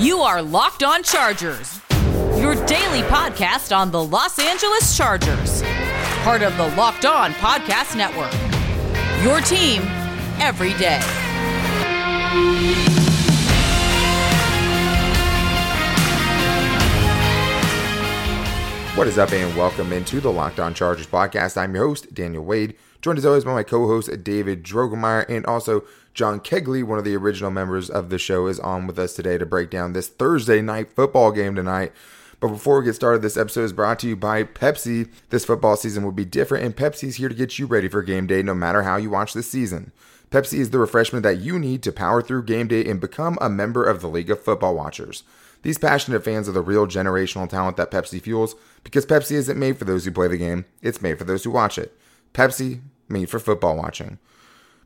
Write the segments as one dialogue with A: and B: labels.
A: You are Locked On Chargers, your daily podcast on the Los Angeles Chargers, part of the Locked On Podcast Network. Your team every day.
B: What is up, and welcome into the Locked On Chargers podcast. I'm your host, Daniel Wade, joined as always by my co host, David Drogemeyer, and also John Kegley, one of the original members of the show, is on with us today to break down this Thursday night football game tonight. But before we get started, this episode is brought to you by Pepsi. This football season will be different, and Pepsi is here to get you ready for game day no matter how you watch this season. Pepsi is the refreshment that you need to power through game day and become a member of the League of Football Watchers. These passionate fans are the real generational talent that Pepsi fuels because Pepsi isn't made for those who play the game, it's made for those who watch it. Pepsi, made for football watching.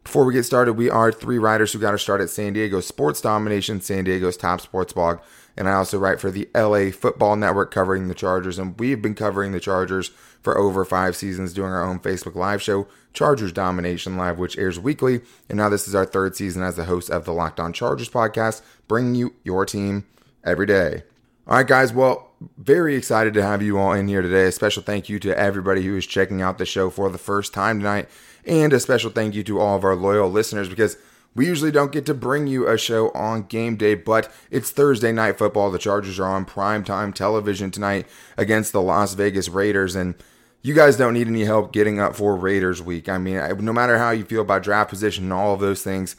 B: Before we get started, we are three writers who got our start at San Diego Sports Domination, San Diego's top sports blog. And I also write for the LA Football Network covering the Chargers. And we've been covering the Chargers for over five seasons doing our own Facebook Live show, Chargers Domination Live, which airs weekly. And now this is our third season as the host of the Locked On Chargers podcast, bringing you your team every day. All right, guys. Well, very excited to have you all in here today. A special thank you to everybody who is checking out the show for the first time tonight. And a special thank you to all of our loyal listeners because we usually don't get to bring you a show on game day, but it's Thursday night football. The Chargers are on primetime television tonight against the Las Vegas Raiders. And you guys don't need any help getting up for Raiders week. I mean, no matter how you feel about draft position and all of those things,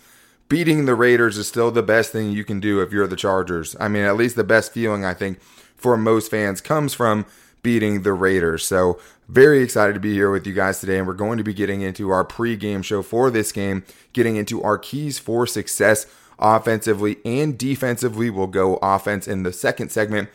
B: beating the Raiders is still the best thing you can do if you're the Chargers. I mean, at least the best feeling I think for most fans comes from beating the Raiders. So, very excited to be here with you guys today, and we're going to be getting into our pregame show for this game, getting into our keys for success offensively and defensively. We'll go offense in the second segment,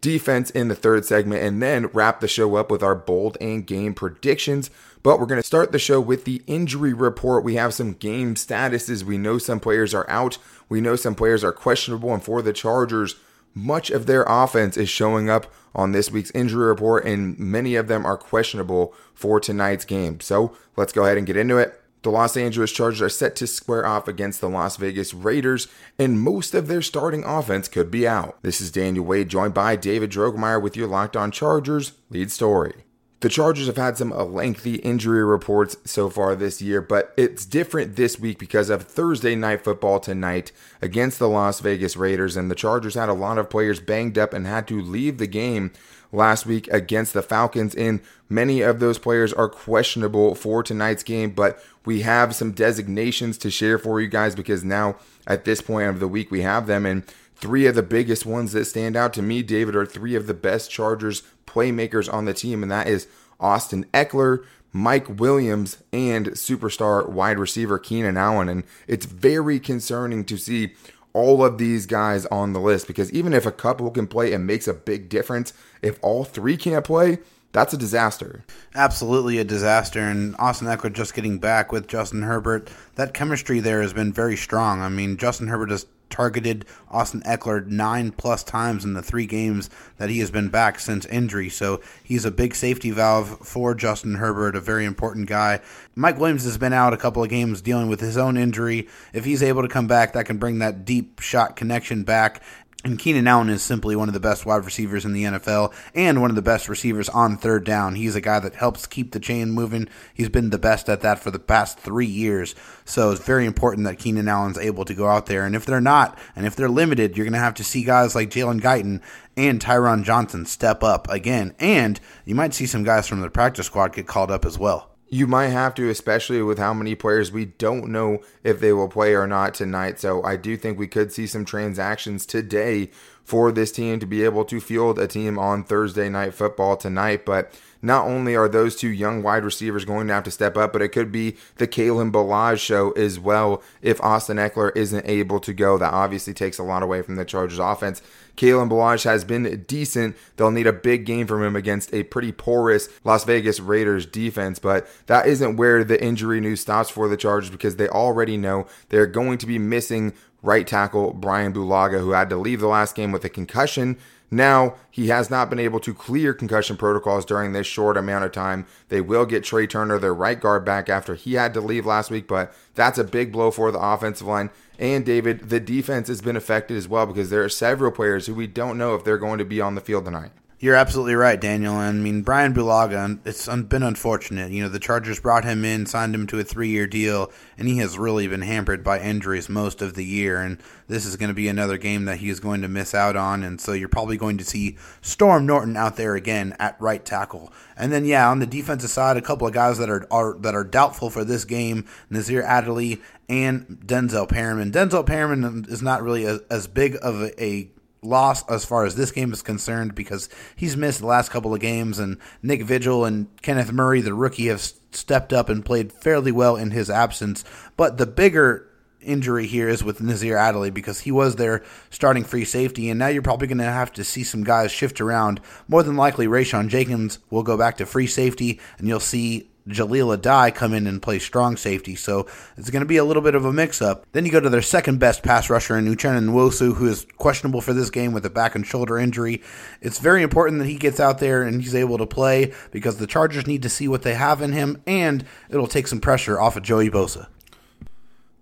B: defense in the third segment, and then wrap the show up with our bold and game predictions. But we're going to start the show with the injury report. We have some game statuses. We know some players are out. We know some players are questionable. And for the Chargers, much of their offense is showing up on this week's injury report, and many of them are questionable for tonight's game. So let's go ahead and get into it. The Los Angeles Chargers are set to square off against the Las Vegas Raiders, and most of their starting offense could be out. This is Daniel Wade, joined by David Drogemeyer with your Locked On Chargers lead story. The Chargers have had some uh, lengthy injury reports so far this year, but it's different this week because of Thursday night football tonight against the Las Vegas Raiders. And the Chargers had a lot of players banged up and had to leave the game last week against the Falcons. And many of those players are questionable for tonight's game, but we have some designations to share for you guys because now at this point of the week we have them. And three of the biggest ones that stand out to me, David, are three of the best Chargers playmakers on the team, and that is Austin Ekeler, Mike Williams, and superstar wide receiver Keenan Allen. And it's very concerning to see all of these guys on the list because even if a couple can play, it makes a big difference. If all three can't play, that's a disaster.
C: Absolutely a disaster. And Austin Ekeler just getting back with Justin Herbert, that chemistry there has been very strong. I mean, Justin Herbert has targeted Austin Ekeler nine plus times in the three games that he has been back since injury. So he's a big safety valve for Justin Herbert, a very important guy. Mike Williams has been out a couple of games dealing with his own injury. If he's able to come back, that can bring that deep shot connection back. And Keenan Allen is simply one of the best wide receivers in the NFL and one of the best receivers on third down. He's a guy that helps keep the chain moving. He's been the best at that for the past three years. So it's very important that Keenan Allen's able to go out there. And if they're not, and if they're limited, you're going to have to see guys like Jalen Guyton and Tyron Johnson step up again. And you might see some guys from the practice squad get called up as well.
B: You might have to, especially with how many players we don't know if they will play or not tonight. So I do think we could see some transactions today for this team to be able to field a team on Thursday night football tonight. But not only are those two young wide receivers going to have to step up, but it could be the Kalen Ballage show as well if Austin Ekeler isn't able to go. That obviously takes a lot away from the Chargers offense. Kalen Ballage has been decent. They'll need a big game from him against a pretty porous Las Vegas Raiders defense, but that isn't where the injury news stops for the Chargers because they already know they're going to be missing right tackle Brian Bulaga, who had to leave the last game with a concussion. Now, he has not been able to clear concussion protocols during this short amount of time. They will get Trai Turner, their right guard, back after he had to leave last week, but that's a big blow for the offensive line. And David, the defense has been affected as well because there are several players who we don't know if they're going to be on the field tonight.
C: You're absolutely right, Daniel. I mean, Brian Bulaga, it's been unfortunate. You know, the Chargers brought him in, signed him to a three year deal, and he has really been hampered by injuries most of the year. And this is going to be another game that he is going to miss out on. And so you're probably going to see Storm Norton out there again at right tackle. And then, yeah, on the defensive side, a couple of guys that are, are that are doubtful for this game Nasir Adderley and Denzel Perryman. Denzel Perryman is not really a, as big of a, a loss as far as this game is concerned because he's missed the last couple of games, and Nick Vigil and Kenneth Murray, the rookie, have stepped up and played fairly well in his absence. But the bigger injury here is with Nasir Adderley because he was their starting free safety, and now you're probably going to have to see some guys shift around. More than likely, Rayshawn Jenkins will go back to free safety, and you'll see Jahleel Addae come in and play strong safety. So it's going to be a little bit of a mix up. Then you go to their second best pass rusher in Uchenna Nwosu, who is questionable for this game with a back and shoulder injury. It's very important that he gets out there and he's able to play because the Chargers need to see what they have in him, and it'll take some pressure off of Joey Bosa.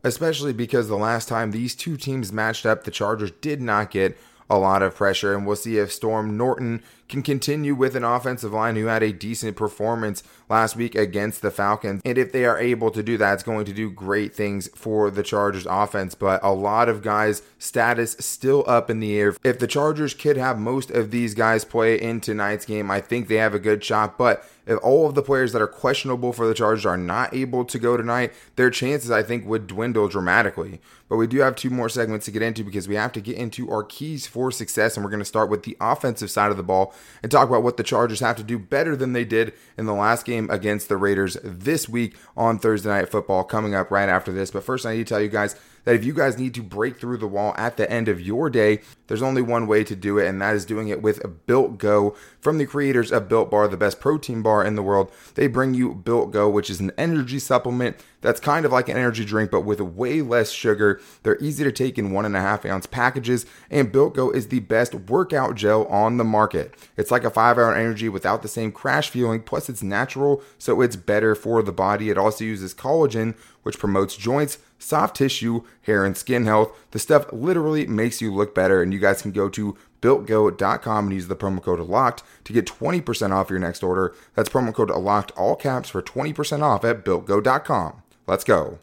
B: Especially because the last time these two teams matched up, the Chargers did not get a lot of pressure, and we'll see if Storm Norton can continue with an offensive line who had a decent performance last week against the Falcons. And if they are able to do that, it's going to do great things for the Chargers offense. But a lot of guys' status still up in the air. If the Chargers could have most of these guys play in tonight's game, I think they have a good shot. But if all of the players that are questionable for the Chargers are not able to go tonight, their chances, I think, would dwindle dramatically. But we do have two more segments to get into because we have to get into our keys for success. And we're going to start with the offensive side of the ball and talk about what the Chargers have to do better than they did in the last game against the Raiders this week on Thursday Night Football, coming up right after this. But first, I need to tell you guys that if you guys need to break through the wall at the end of your day, there's only one way to do it, and that is doing it with a Built Go from the creators of Built Bar, the best protein bar in the world. They bring you Built Go, which is an energy supplement that's kind of like an energy drink, but with way less sugar. They're easy to take in one and a half ounce packages, and Built Go is the best workout gel on the market. It's like a five hour energy without the same crash feeling, plus it's natural, so it's better for the body. It also uses collagen, which promotes joints, soft tissue, hair, and skin health. The stuff literally makes you look better, and you guys can go to builtgo.com and use the promo code LOCKED to get 20% off your next order. That's promo code LOCKED, all caps, for 20% off at builtgo.com. Let's go.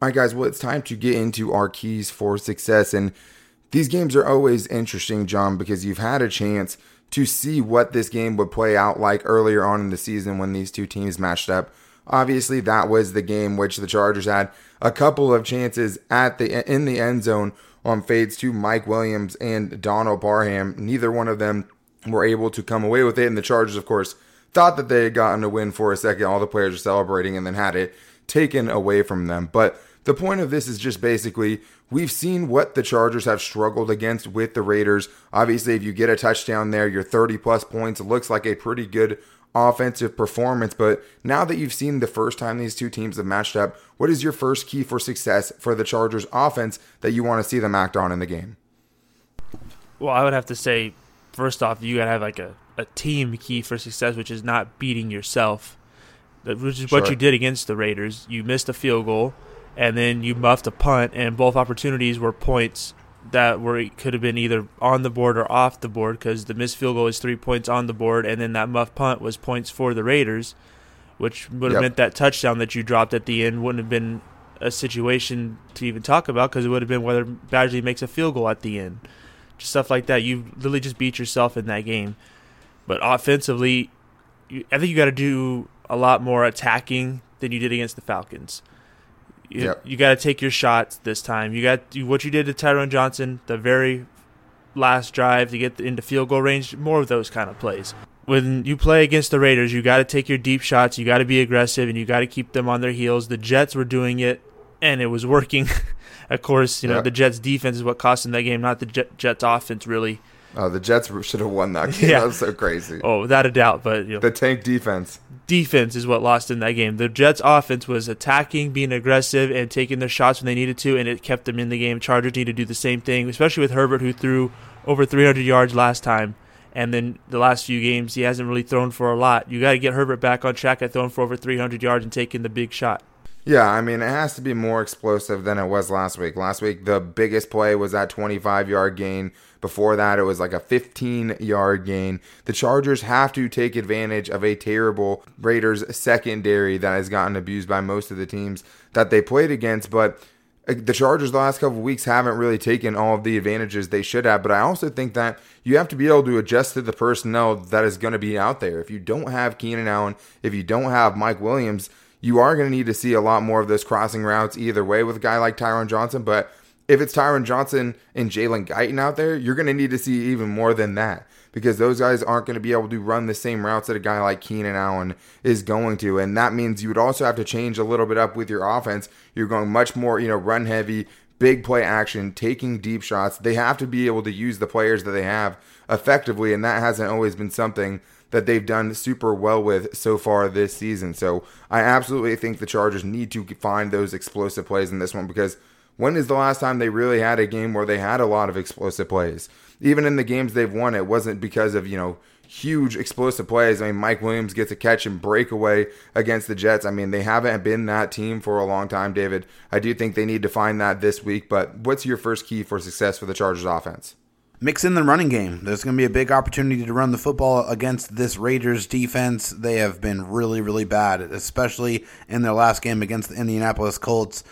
B: All right, guys, well, it's time to get into our keys for success. And these games are always interesting, John, because you've had a chance to see what this game would play out like earlier on in the season when these two teams matched up. Obviously, that was the game which the Chargers had a couple of chances at the in the end zone on fades to Mike Williams and Donald Parham. Neither one of them were able to come away with it, and the Chargers, of course, thought that they had gotten a win for a second. All the players were celebrating and then had it taken away from them. But the point of this is just basically we've seen what the Chargers have struggled against with the Raiders. Obviously, if you get a touchdown there, your 30 plus points looks like a pretty good offensive performance. But now that you've seen the first time these two teams have matched up, what is your first key for success for the Chargers offense that you want to see them act on in the game?
D: Well, I would have to say, first off, you got to have like a a team key for success, which is not beating yourself, which is sure. what you did against the Raiders. You missed a field goal, and then you muffed a punt, and both opportunities were points that were could have been either on the board or off the board because the missed field goal is three points on the board, and then that muff punt was points for the Raiders, which would have yep. meant that touchdown that you dropped at the end wouldn't have been a situation to even talk about because it would have been whether Badgley makes a field goal at the end. Just stuff like that. You literally just beat yourself in that game. But offensively, you, I think you got to do a lot more attacking than you did against the Falcons. You, yep. you got to take your shots this time. You got what you did to Tyron Johnson, the very last drive to get into field goal range. More of those kind of plays. When you play against the Raiders, you got to take your deep shots. You got to be aggressive, and you got to keep them on their heels. The Jets were doing it, and it was working. of course, you know the Jets' defense is what cost them that game, not the Jets' offense. Really,
B: Oh, the Jets should have won that game. Yeah. That was so crazy.
D: Oh, without a doubt. But you know,
B: the tank defense.
D: Defense is what lost in that game. The Jets' offense was attacking, being aggressive, and taking their shots when they needed to, and it kept them in the game. Chargers need to do the same thing, especially with Herbert, who threw over 300 yards last time. And then the last few games, he hasn't really thrown for a lot. You got to get Herbert back on track at throwing for over 300 yards and taking the big shot.
B: Yeah, I mean, it has to be more explosive than it was last week. Last week, the biggest play was that 25 yard gain. Before that, it was like a 15 yard gain. The Chargers have to take advantage of a terrible Raiders secondary that has gotten abused by most of the teams that they played against. But uh, the Chargers the last couple weeks haven't really taken all of the advantages they should have. But I also think that you have to be able to adjust to the personnel that is going to be out there. If you don't have Keenan Allen, if you don't have Mike Williams, you are going to need to see a lot more of those crossing routes either way with a guy like Tyron Johnson. But if it's Tyron Johnson and Jalen Guyton out there, you're going to need to see even more than that because those guys aren't going to be able to run the same routes that a guy like Keenan Allen is going to. And that means you would also have to change a little bit up with your offense. You're going much more, you know, run heavy, big play action, taking deep shots. They have to be able to use the players that they have effectively, and that hasn't always been something that they've done super well with so far this season. So I absolutely think the Chargers need to find those explosive plays in this one because when is the last time they really had a game where they had a lot of explosive plays? Even in the games they've won, it wasn't because of, you know, huge explosive plays. I mean, Mike Williams gets a catch and breakaway against the Jets. I mean, they haven't been that team for a long time, David. I do think they need to find that this week. But what's your first key for success for the Chargers offense?
C: Mix in the running game. There's going to be a big opportunity to run the football against this Raiders defense. They have been really, really bad, especially in their last game against the Indianapolis Colts.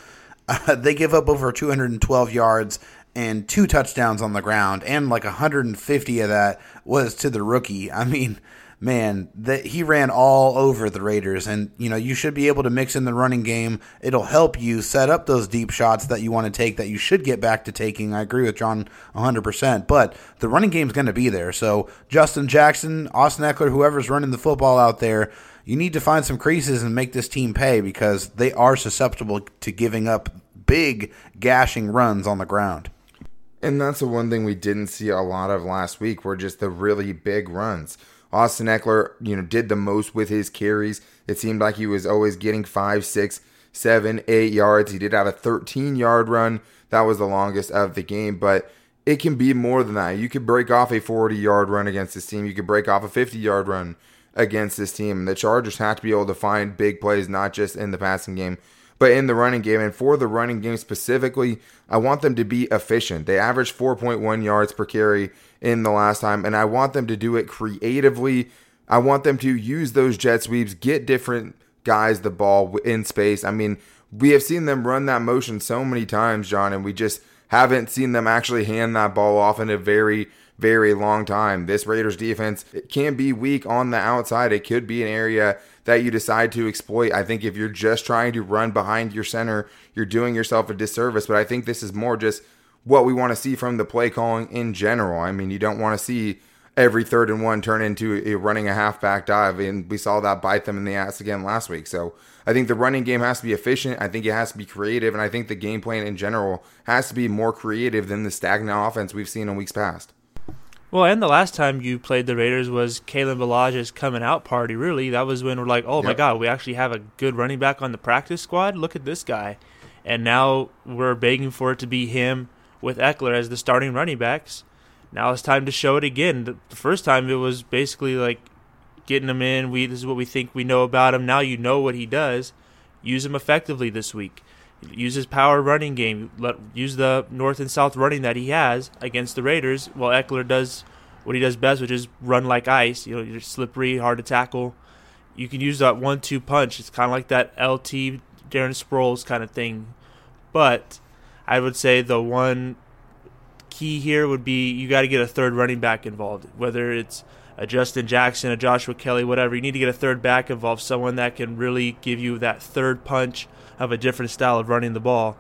C: Uh, they give up over 212 yards and two touchdowns on the ground, and like 150 of that was to the rookie. I mean, man, that he ran all over the Raiders, and you know you should be able to mix in the running game. It'll help you set up those deep shots that you want to take that you should get back to taking. I agree with John 100, percent but the running game's going to be there. So Justin Jackson, Austin Ekeler, whoever's running the football out there. You need to find some creases and make this team pay because they are susceptible to giving up big gashing runs on the ground.
B: And that's the one thing we didn't see a lot of last week were just the really big runs. Austin Ekeler, you know, did the most with his carries. It seemed like he was always getting five, six, seven, eight yards. He did have a 13 yard run. That was the longest of the game, but it can be more than that. You could break off a 40 yard run against this team. You could break off a 50 yard run against this team. The Chargers have to be able to find big plays, not just in the passing game, but in the running game. And for the running game specifically, I want them to be efficient. They averaged 4.1 yards per carry in the last time, and I want them to do it creatively. I want them to use those jet sweeps, get different guys the ball in space. I mean, we have seen them run that motion so many times, John, and we just haven't seen them actually hand that ball off in a very very long time. This Raiders defense it can be weak on the outside. It could be an area that you decide to exploit. I think if you're just trying to run behind your center, you're doing yourself a disservice. But I think this is more just what we want to see from the play calling in general. I mean, you don't want to see every third and one turn into a running a halfback dive, and we saw that bite them in the ass again last week. So I think the running game has to be efficient. I think it has to be creative, and I think the game plan in general has to be more creative than the stagnant offense we've seen in weeks past.
D: Well, and the last time you played the Raiders was Kalen Ballage's coming out party. Really, that was when we're like, oh yep. my god, we actually have a good running back on the practice squad. Look at this guy, and now we're begging for it to be him with Ekeler as the starting running backs. Now it's time to show it again. The, the first time it was basically like getting him in. We this is what we think we know about him. Now you know what he does. Use him effectively this week use his power running game. Let use the north and south running that he has against the Raiders. While Ekeler does what he does best, which is run like ice. You know, you're slippery, hard to tackle. You can use that one-two punch. It's kind of like that LT Darren Sproles kind of thing. But I would say the one key here would be you got to get a third running back involved, whether it's a Justin Jackson, a Joshua Kelly, whatever. You need to get a third back involved, someone that can really give you that third punch of a different style of running the ball.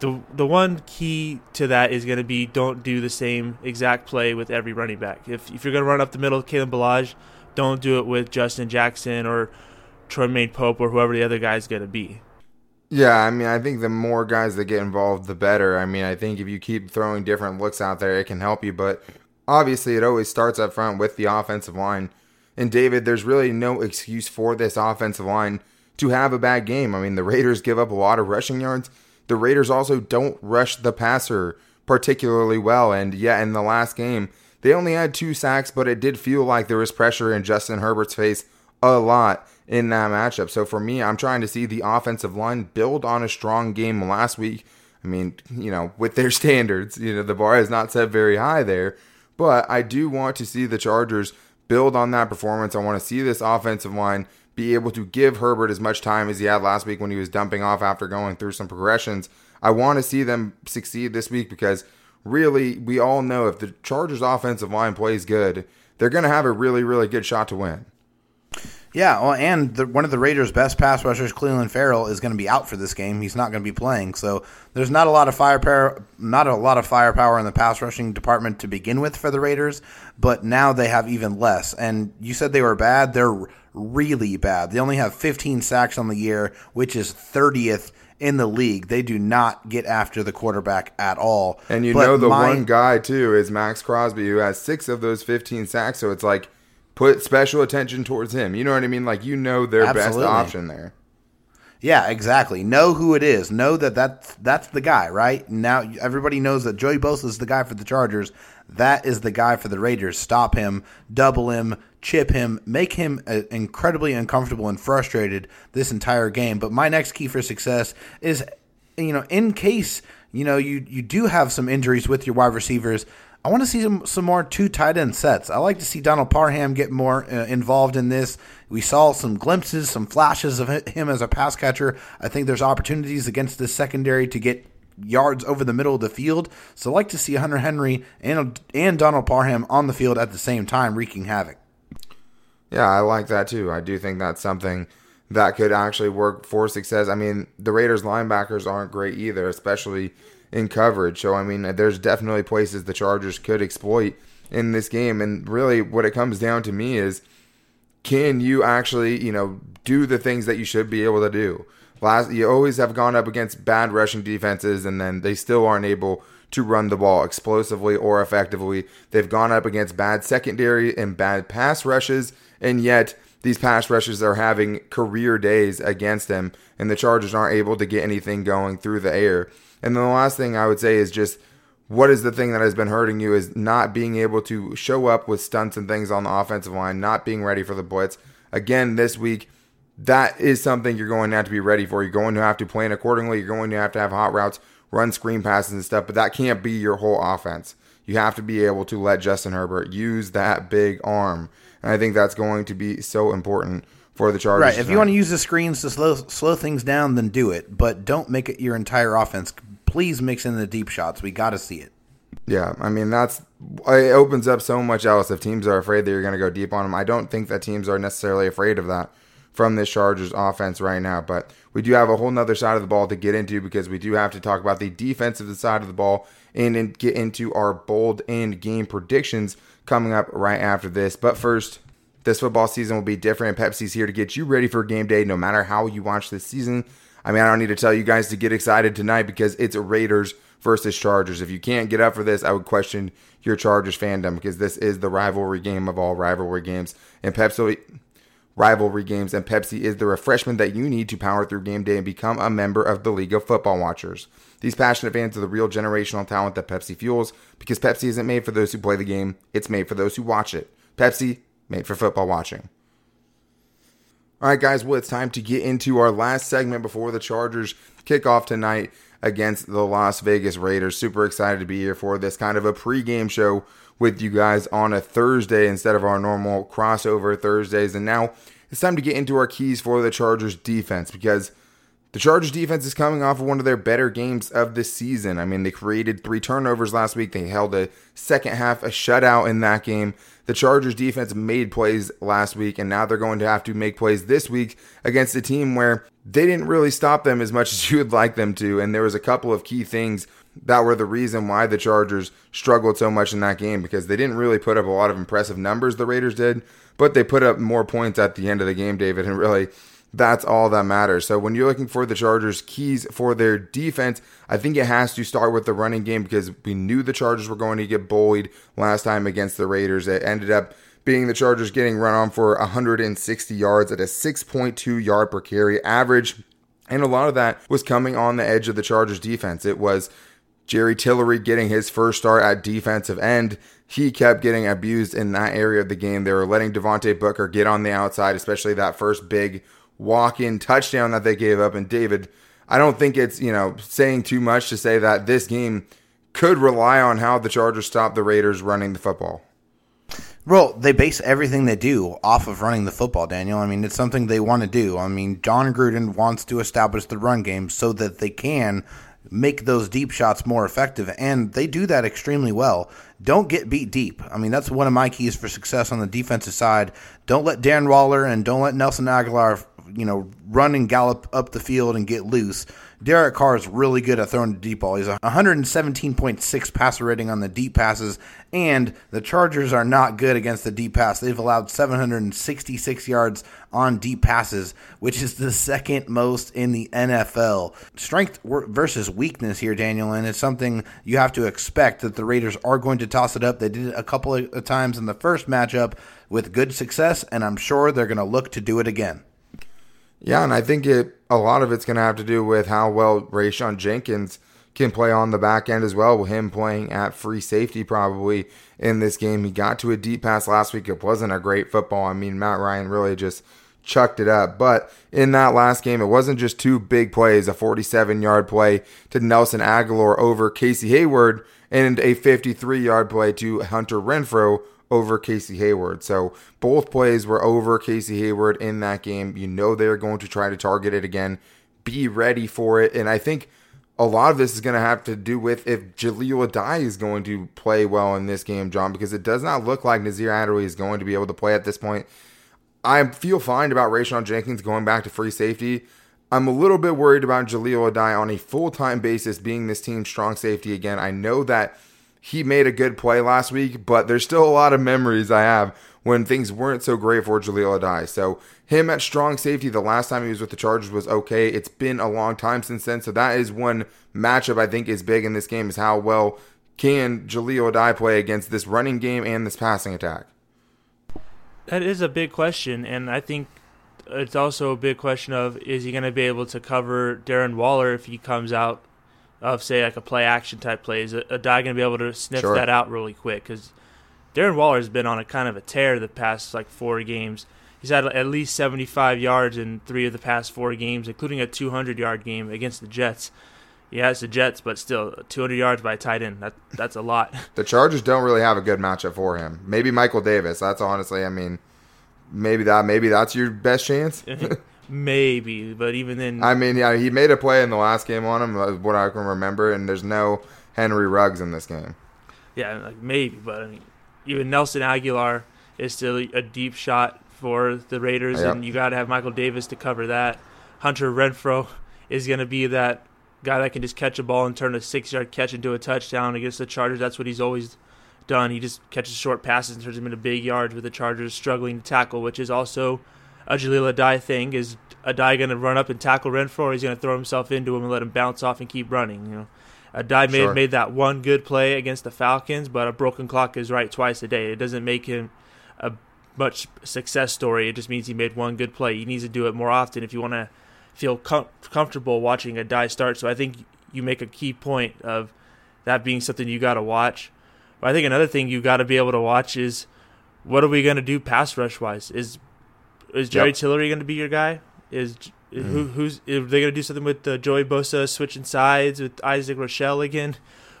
D: The the one key to that is going to be don't do the same exact play with every running back. If if you're going to run up the middle, Kalen Ballage, don't do it with Justin Jackson or Troymaine Pope or whoever the other guy is going to be.
B: Yeah, I mean, I think the more guys that get involved, the better. I mean, I think if you keep throwing different looks out there, it can help you. But obviously, it always starts up front with the offensive line. And David, there's really no excuse for this offensive line to have a bad game. I mean, the Raiders give up a lot of rushing yards. The Raiders also don't rush the passer particularly well. And yeah, in the last game, they only had two sacks, but it did feel like there was pressure in Justin Herbert's face a lot. in that matchup. So for me, I'm trying to see the offensive line build on a strong game last week. I mean, you know, with their standards, you know, the bar is not set very high there, but I do want to see the Chargers build on that performance. I want to see this offensive line be able to give Herbert as much time as he had last week when he was dumping off after going through some progressions. I want to see them succeed this week because really, we all know if the Chargers offensive line plays good, they're going to have a really, really good shot to win.
C: Yeah, well, and the, one of the Raiders' best pass rushers, Clelin Ferrell, is going to be out for this game. He's not going to be playing, so there's not a lot of firepower, not a lot of firepower in the pass rushing department to begin with for the Raiders. But now they have even less. And you said they were bad; they're really bad. They only have 15 sacks on the year, which is 30th in the league. They do not get after the quarterback at all.
B: And you but know the my, one guy too is Maxx Crosby, who has six of those 15 sacks. So it's like put special attention towards him. You know what I mean? Like you know their Absolutely. best option there.
C: Yeah, exactly. Know who it is. Know that that's, that's the guy, right? Now everybody knows that Joey Bosa is the guy for the Chargers. That is the guy for the Raiders. Stop him, double him, chip him, make him uh, incredibly uncomfortable and frustrated this entire game. But my next key for success is, you know, in case you know you you do have some injuries with your wide receivers. I want to see some, some more two tight end sets. I like to see Donald Parham get more uh, involved in this. We saw some glimpses, some flashes of him as a pass catcher. I think there's opportunities against this secondary to get yards over the middle of the field. So I like to see Hunter Henry and and Donald Parham on the field at the same time, wreaking havoc.
B: Yeah, I like that too. I do think that's something that could actually work for success. I mean, the Raiders linebackers aren't great either, especially in coverage. So I mean, there's definitely places the Chargers could exploit in this game. And really, what it comes down to me is, can you actually, you know, do the things that you should be able to do? Last, you always have gone up against bad rushing defenses, and then they still aren't able to run the ball explosively or effectively. They've gone up against bad secondary and bad pass rushes, and yet these pass rushes are having career days against them, and the Chargers aren't able to get anything going through the air. And then the last thing I would say is just what is the thing that has been hurting you is not being able to show up with stunts and things on the offensive line, not being ready for the blitz. Again, this week, that is something you're going to have to be ready for. You're going to have to plan accordingly. You're going to have to have hot routes, run screen passes and stuff, but that can't be your whole offense. You have to be able to let Justin Herbert use that big arm. And I think that's going to be so important for the Chargers.
C: Right. If tonight. you want to use the screens to slow slow things down, then do it. But don't make it your entire offense. Please mix in the deep shots. We got to see it.
B: Yeah, I mean that's it opens up so much else if teams are afraid that you're going to go deep on them. I don't think that teams are necessarily afraid of that from this Chargers offense right now. But we do have a whole nother side of the ball to get into because we do have to talk about the defensive side of the ball and get into our bold end game predictions coming up right after this. But first, this football season will be different. Pepsi's here to get you ready for game day no matter how you watch this season. I mean, I don't need to tell you guys to get excited tonight because it's Raiders versus Chargers. If you can't get up for this, I would question your Chargers fandom because this is the rivalry game of all rivalry games. And Pepsi rivalry games, and Pepsi is the refreshment that you need to power through game day and become a member of the League of Football Watchers. These passionate fans are the real generational talent that Pepsi fuels because Pepsi isn't made for those who play the game, it's made for those who watch it. Pepsi, made for football watching. All right, guys, well, it's time to get into our last segment before the Chargers kick off tonight against the Las Vegas Raiders. Super excited to be here for this kind of a pregame show with you guys on a Thursday instead of our normal crossover Thursdays. And now it's time to get into our keys for the Chargers defense because the Chargers defense is coming off of one of their better games of the season. I mean, they created three turnovers last week. They held a second half, a shutout in that game. The Chargers defense made plays last week, and now they're going to have to make plays this week against a team where they didn't really stop them as much as you would like them to. And there was a couple of key things that were the reason why the Chargers struggled so much in that game because they didn't really put up a lot of impressive numbers, the Raiders did, but they put up more points at the end of the game, David, and really that's all that matters. So when you're looking for the Chargers' keys for their defense, I think it has to start with the running game because we knew the Chargers were going to get bullied last time against the Raiders. It ended up being the Chargers getting run on for 160 yards at a 6.2 yard per carry average. And a lot of that was coming on the edge of the Chargers defense. It was Jerry Tillery getting his first start at defensive end. He kept getting abused in that area of the game. They were letting Devontae Booker get on the outside, especially that first big walk in touchdown that they gave up. And David, I don't think it's, you know, saying too much to say that this game could rely on how the Chargers stop the Raiders running the football.
C: Well, they base everything they do off of running the football, Daniel. I mean, it's something they want to do. I mean, Jon Gruden wants to establish the run game so that they can make those deep shots more effective, and they do that extremely well. Don't get beat deep. I mean, that's one of my keys for success on the defensive side. Don't let Dan Waller and don't let Nelson Agholor, you know, run and gallop up the field and get loose. Derek Carr is really good at throwing the deep ball. He's a 117.6 passer rating on the deep passes, and the Chargers are not good against the deep pass. They've allowed 766 yards on deep passes, which is the second most in the NFL. Strength versus weakness here, Daniel, and it's something you have to expect that the Raiders are going to toss it up. They did it a couple of times in the first matchup with good success, and I'm sure they're going to look to do it again.
B: Yeah, and I think it a lot of it's going to have to do with how well Rayshawn Jenkins can play on the back end as well. With him playing at free safety probably in this game, he got to a deep pass last week. It wasn't a great football. I mean, Matt Ryan really just chucked it up. But in that last game, it wasn't just two big plays: a 47-yard play to Nelson Agholor over Casey Hayward and a 53-yard play to Hunter Renfrow over Casey Hayward. So both plays were over Casey Hayward in that game. You know they're going to try to target it again. Be ready for it. And I think a lot of this is going to have to do with if Jahleel Addae is going to play well in this game, John, because it does not look like Nasir Adderley is going to be able to play at this point. I feel fine about Rayshawn Jenkins going back to free safety. I'm a little bit worried about Jahleel Addae on a full time basis being this team's strong safety again. I know that he made a good play last week, but there's still a lot of memories I have when things weren't so great for Jahleel Addae. So him at strong safety the last time he was with the Chargers was okay. It's been a long time since then. So that is one matchup I think is big in this game is how well can Jahleel Addae play against this running game and this passing attack.
D: That is a big question, and I think it's also a big question of is he going to be able to cover Darren Waller if he comes out of say like a play action type plays, a, a guy gonna be able to sniff sure. that out really quick because Darren Waller has been on a kind of a tear the past like four games. He's had at least 75 yards in three of the past four games, including a 200 yard game against the Jets. Yeah, it's the Jets, but still 200 yards by a tight end. That that's a lot.
B: The Chargers don't really have a good matchup for him. Maybe Michael Davis. That's honestly, I mean, maybe that maybe that's your best chance.
D: Maybe, but even then,
B: I mean, yeah, he made a play in the last game on him, uh, what I can remember, and there's no Henry Ruggs in this game.
D: Yeah, like maybe, but I mean, even Nelson Agholor is still a deep shot for the Raiders, yep. and you got to have Michael Davis to cover that. Hunter Renfrow is going to be that guy that can just catch a ball and turn a six-yard catch into a touchdown against the Chargers. That's what he's always done. He just catches short passes and turns them into big yards with the Chargers struggling to tackle, which is also a Jahleel Addae thing. Is Addae going to run up and tackle Renfrow, or he's going to throw himself into him and let him bounce off and keep running? You know, may sure. have made that one good play against the Falcons, but a broken clock is right twice a day. It doesn't make him a much success story. It just means he made one good play. He needs to do it more often if you want to feel com- comfortable watching Addae start. So I think you make a key point of that being something you got to watch. But I think another thing you got to be able to watch is what are we going to do pass rush wise? Is is Jerry yep. Tillery going to be your guy? Is mm. who who's are they going to do something with uh, Joey Bosa switching sides with Isaac Rochell again?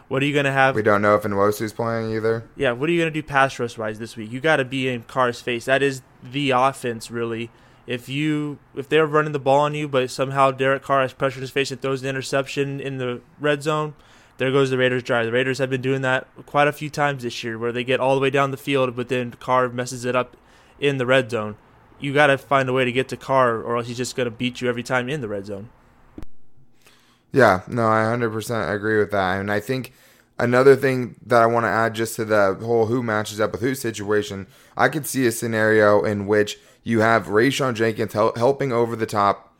D: What are you going to have?
B: We don't know if Nwosu's playing either.
D: Yeah, what are you going to do pass rush wise this week? You got to be in Carr's face. That is the offense, really. If you if they're running the ball on you, but somehow Derek Carr has pressure in his face and throws the interception in the red zone, there goes the Raiders' drive. The Raiders have been doing that quite a few times this year, where they get all the way down the field, but then Carr messes it up in the red zone you got to find a way to get to Carr, or else he's just going to beat you every time in the red zone.
B: Yeah, no, I 100% agree with that. And I think another thing that I want to add just to the whole who matches up with who situation, I could see a scenario in which you have Rayshawn Jenkins helping over the top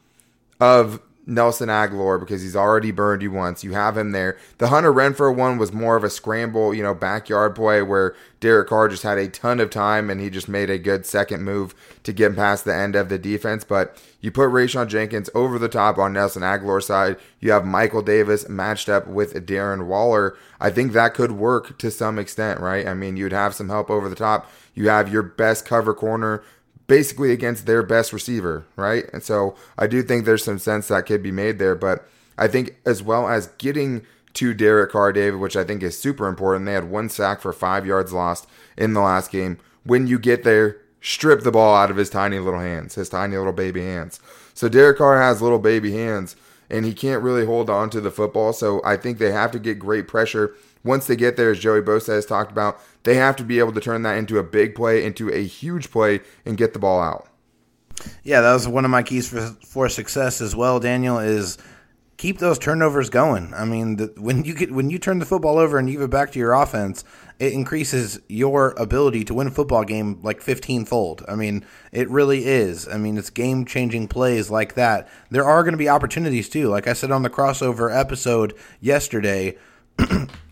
B: of Nelson Agholor because he's already burned you once. You have him there. The Hunter Renfrow one was more of a scramble, you know, backyard play where Derek Carr just had a ton of time and he just made a good second move to get past the end of the defense. But you put Rayshawn Jenkins over the top on Nelson Agholor's side. You have Michael Davis matched up with Darren Waller. I think that could work to some extent, right? I mean, you'd have some help over the top. You have your best cover corner basically against their best receiver, right? And so I do think there's some sense that could be made there, but I think as well as getting to Derek Carr, David, which I think is super important. They had one sack for five yards lost in the last game. When you get there, strip the ball out of his tiny little hands, his tiny little baby hands. So Derek Carr has little baby hands and he can't really hold on to the football. So I think they have to get great pressure. Once they get there, as Joey Bosa has talked about, they have to be able to turn that into a big play, into a huge play, and get the ball out.
C: Yeah, that was one of my keys for for success as well. Daniel is keep those turnovers going. I mean, the, when you get when you turn the football over and give it back to your offense, it increases your ability to win a football game like 15 fold. I mean, it really is. I mean, it's game changing plays like that. There are going to be opportunities too. Like I said on the crossover episode yesterday.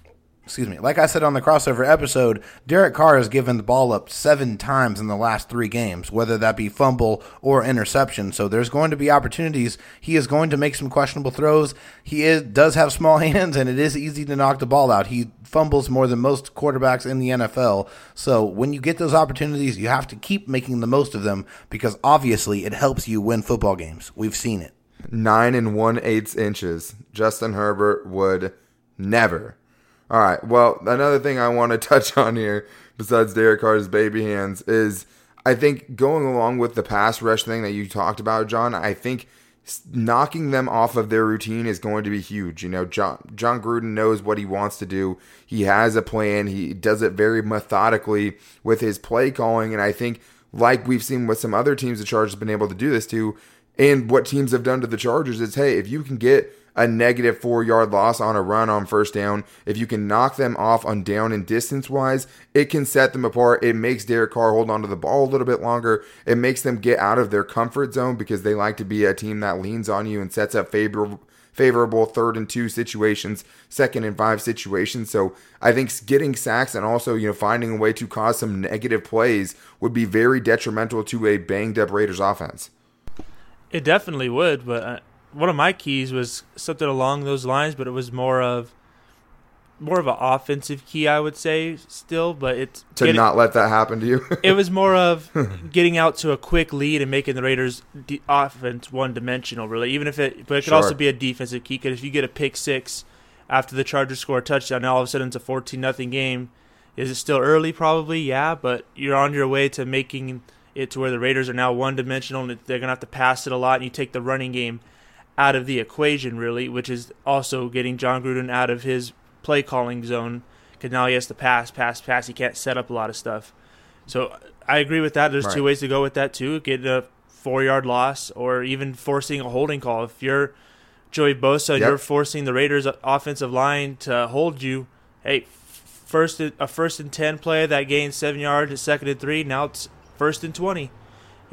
C: excuse me, like I said on the crossover episode, Derek Carr has given the ball up seven times in the last three games, whether that be fumble or interception. So there's going to be opportunities. He is going to make some questionable throws. He is, does have small hands, and it is easy to knock the ball out. He fumbles more than most quarterbacks in the NFL. So when you get those opportunities, you have to keep making the most of them because obviously it helps you win football games. We've seen it.
B: Nine and one eighths inches. Justin Herbert would never all right. Well, another thing I want to touch on here, besides Derek Carr's baby hands, is I think going along with the pass rush thing that you talked about, John. I think knocking them off of their routine is going to be huge. You know, John Jon Gruden knows what he wants to do. He has a plan. He does it very methodically with his play calling, and I think, like we've seen with some other teams, the Chargers have been able to do this to, and what teams have done to the Chargers is, hey, if you can get a negative four yard loss on a run on first down, if you can knock them off on down and distance wise, it can set them apart. It makes Derek Carr hold onto the ball a little bit longer. It makes them get out of their comfort zone because they like to be a team that leans on you and sets up favorable favorable third and two situations, second and five situations. So I think getting sacks and also, you know, finding a way to cause some negative plays would be very detrimental to a banged up Raiders offense.
D: It definitely would, but uh, one of my keys was something along those lines, but it was more of more of an offensive key, I would say, still. But it's
B: to getting, not let that happen to you.
D: it was more of getting out to a quick lead and making the Raiders' de- offense one dimensional, really. Even if it, but it could sure. also be a defensive key. Because if you get a pick six after the Chargers score a touchdown, now all of a sudden it's a fourteen nothing game. Is it still early? Probably, yeah. But you're on your way to making it to where the Raiders are now one dimensional and they're gonna have to pass it a lot. And you take the running game out of the equation, really, which is also getting Jon Gruden out of his play calling zone because now he has to pass, pass, pass. He can't set up a lot of stuff. So I agree with that. There's right. two ways to go with that too: get a four yard loss or even forcing a holding call. If you're Joey Bosa yep. you're forcing the Raiders' offensive line to hold you, hey, first a first and ten play that gains seven yards, a second and three. Now it's first and twenty.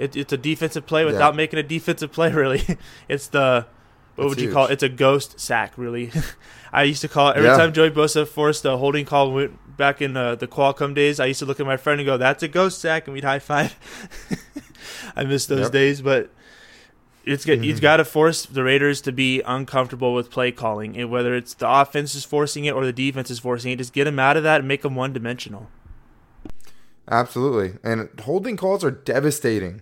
D: It, it's a defensive play without yeah. making a defensive play. Really, it's the what would you call it? It's a ghost sack. Really, I used to call it every yeah. time Joey Bosa forced a holding call went back in uh, the Qualcomm days. I used to look at my friend and go, "That's a ghost sack," and we'd high five. I miss those yep. days, but it's mm-hmm. you've got to force the Raiders to be uncomfortable with play calling, and whether it's the offense is forcing it or the defense is forcing it, just get them out of that and make them one dimensional.
B: Absolutely, and holding calls are devastating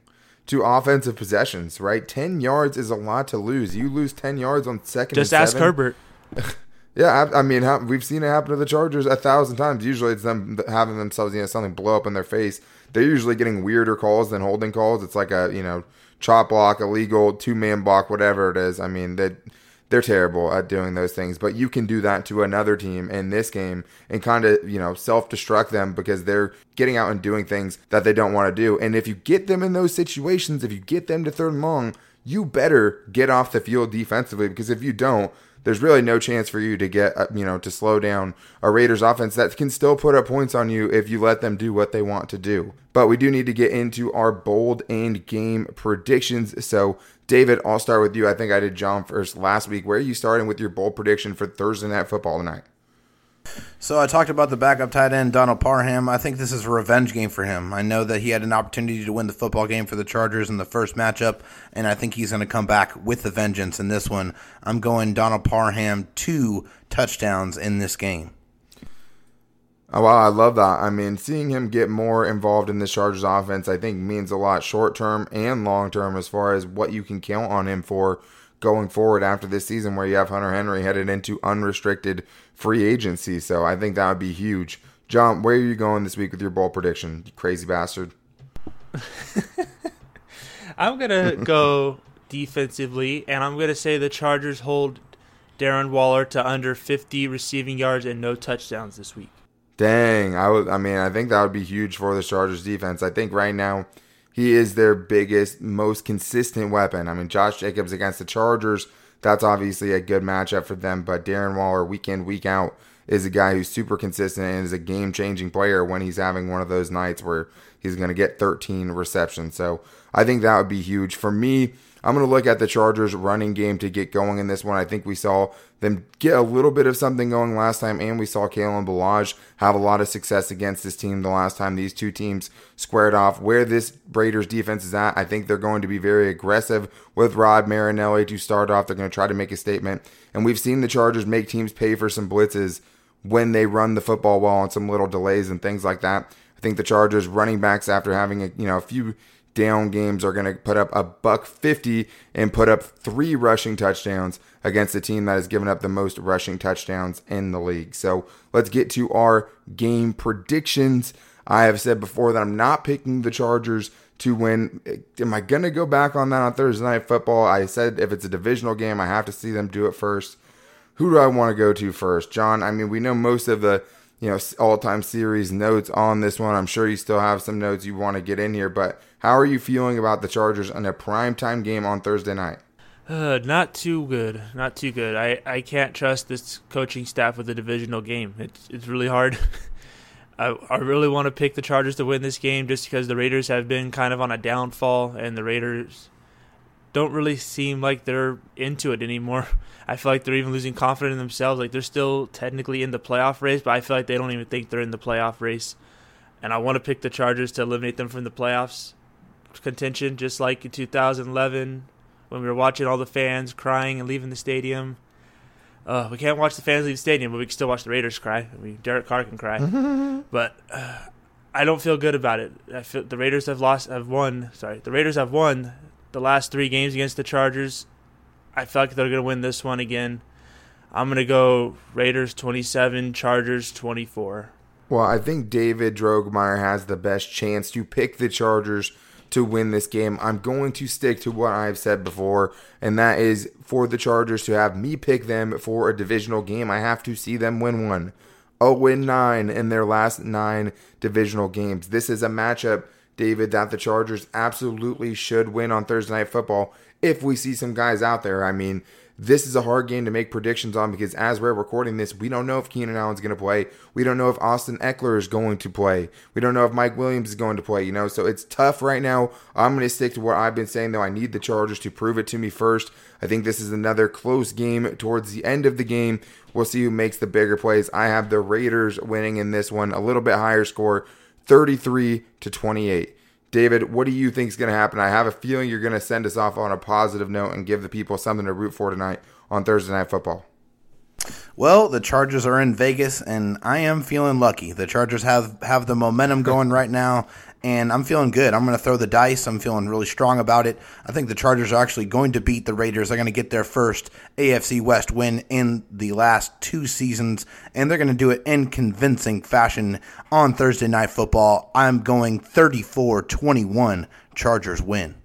B: to offensive possessions, right? 10 yards is a lot to lose. You lose 10 yards on second
D: Just ask seven. Herbert.
B: yeah, I, I, mean, we've seen it happen to the Chargers a thousand times. Usually it's them having themselves, you know, something blow up in their face. They're usually getting weirder calls than holding calls. It's like a, you know, chop block, illegal, two man block, whatever it is. I mean, that they're terrible at doing those things. But you can do that to another team in this game and kind of, you know, self destruct them because they're getting out and doing things that they don't want to do. And if you get them in those situations, if you get them to third and long, you better get off the field defensively because if you don't, there's really no chance for you to get, uh, you know, to slow down a Raiders offense that can still put up points on you if you let them do what they want to do. But we do need to get into our bold and game predictions. So, David, I'll start with you. I think I did John first last week. Where are you starting with your bold prediction for Thursday Night Football tonight?
C: So I talked about the backup tight end Donald Parham. I think this is a revenge game for him. I know that he had an opportunity to win the football game for the Chargers in the first matchup, and I think he's going to come back with the vengeance in this one. I'm going Donald Parham two touchdowns in this game.
B: Oh, wow, I love that. I mean, seeing him get more involved in the Chargers offense, I think means a lot short term and long term as far as what you can count on him for going forward after this season where you have Hunter Henry headed into unrestricted free agency. So I think that would be huge. John, where are you going this week with your bowl prediction? You crazy bastard.
D: I'm going to go defensively, and I'm going to say the Chargers hold Darren Waller to under 50 receiving yards and no touchdowns this week.
B: Dang, I would. I mean, I think that would be huge for the Chargers defense. I think right now he is their biggest, most consistent weapon. I mean, Josh Jacobs against the Chargers, that's obviously a good matchup for them. But Darren Waller, week in, week out, is a guy who's super consistent and is a game changing player when he's having one of those nights where he's going to get 13 receptions. So I think that would be huge. For me, I'm going to look at the Chargers running game to get going in this one. I think we saw them get a little bit of something going last time, and we saw Kalen Ballage have a lot of success against this team the last time these two teams squared off. Where this Raiders defense is at, I think they're going to be very aggressive with Rod Marinelli to start off. They're going to try to make a statement, and we've seen the Chargers make teams pay for some blitzes when they run the football well and some little delays and things like that. I think the Chargers running backs after having a you know a few down games are going to put up a buck 50 and put up three rushing touchdowns against a team that has given up the most rushing touchdowns in the league. So let's get to our game predictions. I have said before that I'm not picking the Chargers to win. Am I going to go back on that on Thursday Night Football? I said if it's a divisional game, I have to see them do it first. Who do I want to go to first? John, I mean, we know most of the you know all-time series notes on this one. I'm sure you still have some notes you want to get in here, but how are you feeling about the Chargers in a primetime game on Thursday night?
D: Uh, not too good. Not too good. I, I can't trust this coaching staff with a divisional game. It's it's really hard. I I really want to pick the Chargers to win this game just because the Raiders have been kind of on a downfall and the Raiders don't really seem like they're into it anymore. I feel like they're even losing confidence in themselves. Like they're still technically in the playoff race, but I feel like they don't even think they're in the playoff race. And I want to pick the Chargers to eliminate them from the playoffs contention, just like in 2011 when we were watching all the fans crying and leaving the stadium. Uh, we can't watch the fans leave the stadium, but we can still watch the Raiders cry. I mean, Derek Carr can cry, but uh, I don't feel good about it. I feel the Raiders have lost, have won. Sorry, the Raiders have won the last three games against the Chargers. I feel like they're going to win this one again. I'm going to go Raiders 27, Chargers 24.
B: Well, I think David Drogemeyer has the best chance to pick the Chargers to win this game. I'm going to stick to what I've said before, and that is for the Chargers to have me pick them for a divisional game. I have to see them win one. 0 9 in their last nine divisional games. This is a matchup, David, that the Chargers absolutely should win on Thursday Night Football if we see some guys out there. I mean, this is a hard game to make predictions on because as we're recording this, we don't know if Keenan Allen's going to play. We don't know if Austin Ekeler is going to play. We don't know if Mike Williams is going to play, you know, so it's tough right now. I'm going to stick to what I've been saying, though. I need the Chargers to prove it to me first. I think this is another close game towards the end of the game. We'll see who makes the bigger plays. I have the Raiders winning in this one, a little bit higher score, 33 to 28. David, what do you think is going to happen? I have a feeling you're going to send us off on a positive note and give the people something to root for tonight on Thursday Night Football.
C: Well, the Chargers are in Vegas, and I am feeling lucky. The Chargers have have the momentum going right now, and I'm feeling good. I'm going to throw the dice. I'm feeling really strong about it. I think the Chargers are actually going to beat the Raiders. They're going to get their first AFC West win in the last two seasons, and they're going to do it in convincing fashion on Thursday Night Football. I'm going 34 21. Chargers win.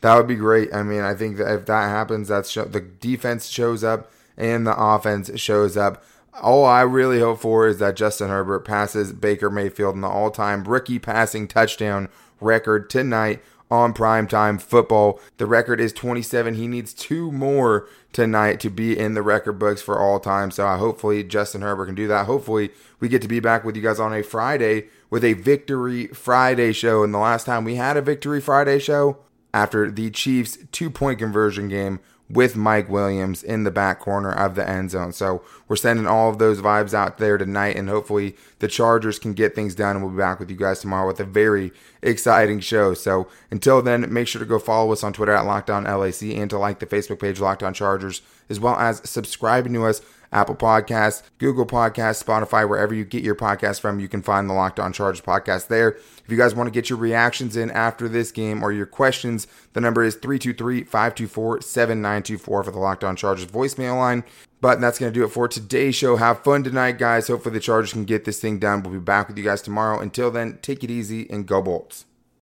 B: That would be great. I mean, I think that if that happens, that's the defense shows up and the offense shows up. All I really hope for is that Justin Herbert passes Baker Mayfield in the all time rookie passing touchdown record tonight on primetime football. The record is 27. He needs two more tonight to be in the record books for all time. So uh, hopefully Justin Herbert can do that. Hopefully we get to be back with you guys on a Friday with a Victory Friday show. And the last time we had a Victory Friday show after the Chiefs two point conversion game with Mike Williams in the back corner of the end zone. So we're sending all of those vibes out there tonight, and hopefully the Chargers can get things done. And we'll be back with you guys tomorrow with a very exciting show. So until then, make sure to go follow us on Twitter at Locked On LAC and to like the Facebook page Locked On Chargers, as well as subscribing to us. Apple Podcasts, Google Podcasts, Spotify, wherever you get your podcast from, you can find the Locked On Chargers podcast there. If you guys want to get your reactions in after this game or your questions, the number is 323 524 7924 for the Locked On Chargers voicemail line. But that's going to do it for today's show. Have fun tonight, guys. Hopefully, the Chargers can get this thing done. We'll be back with you guys tomorrow. Until then, take it easy and go Bolts.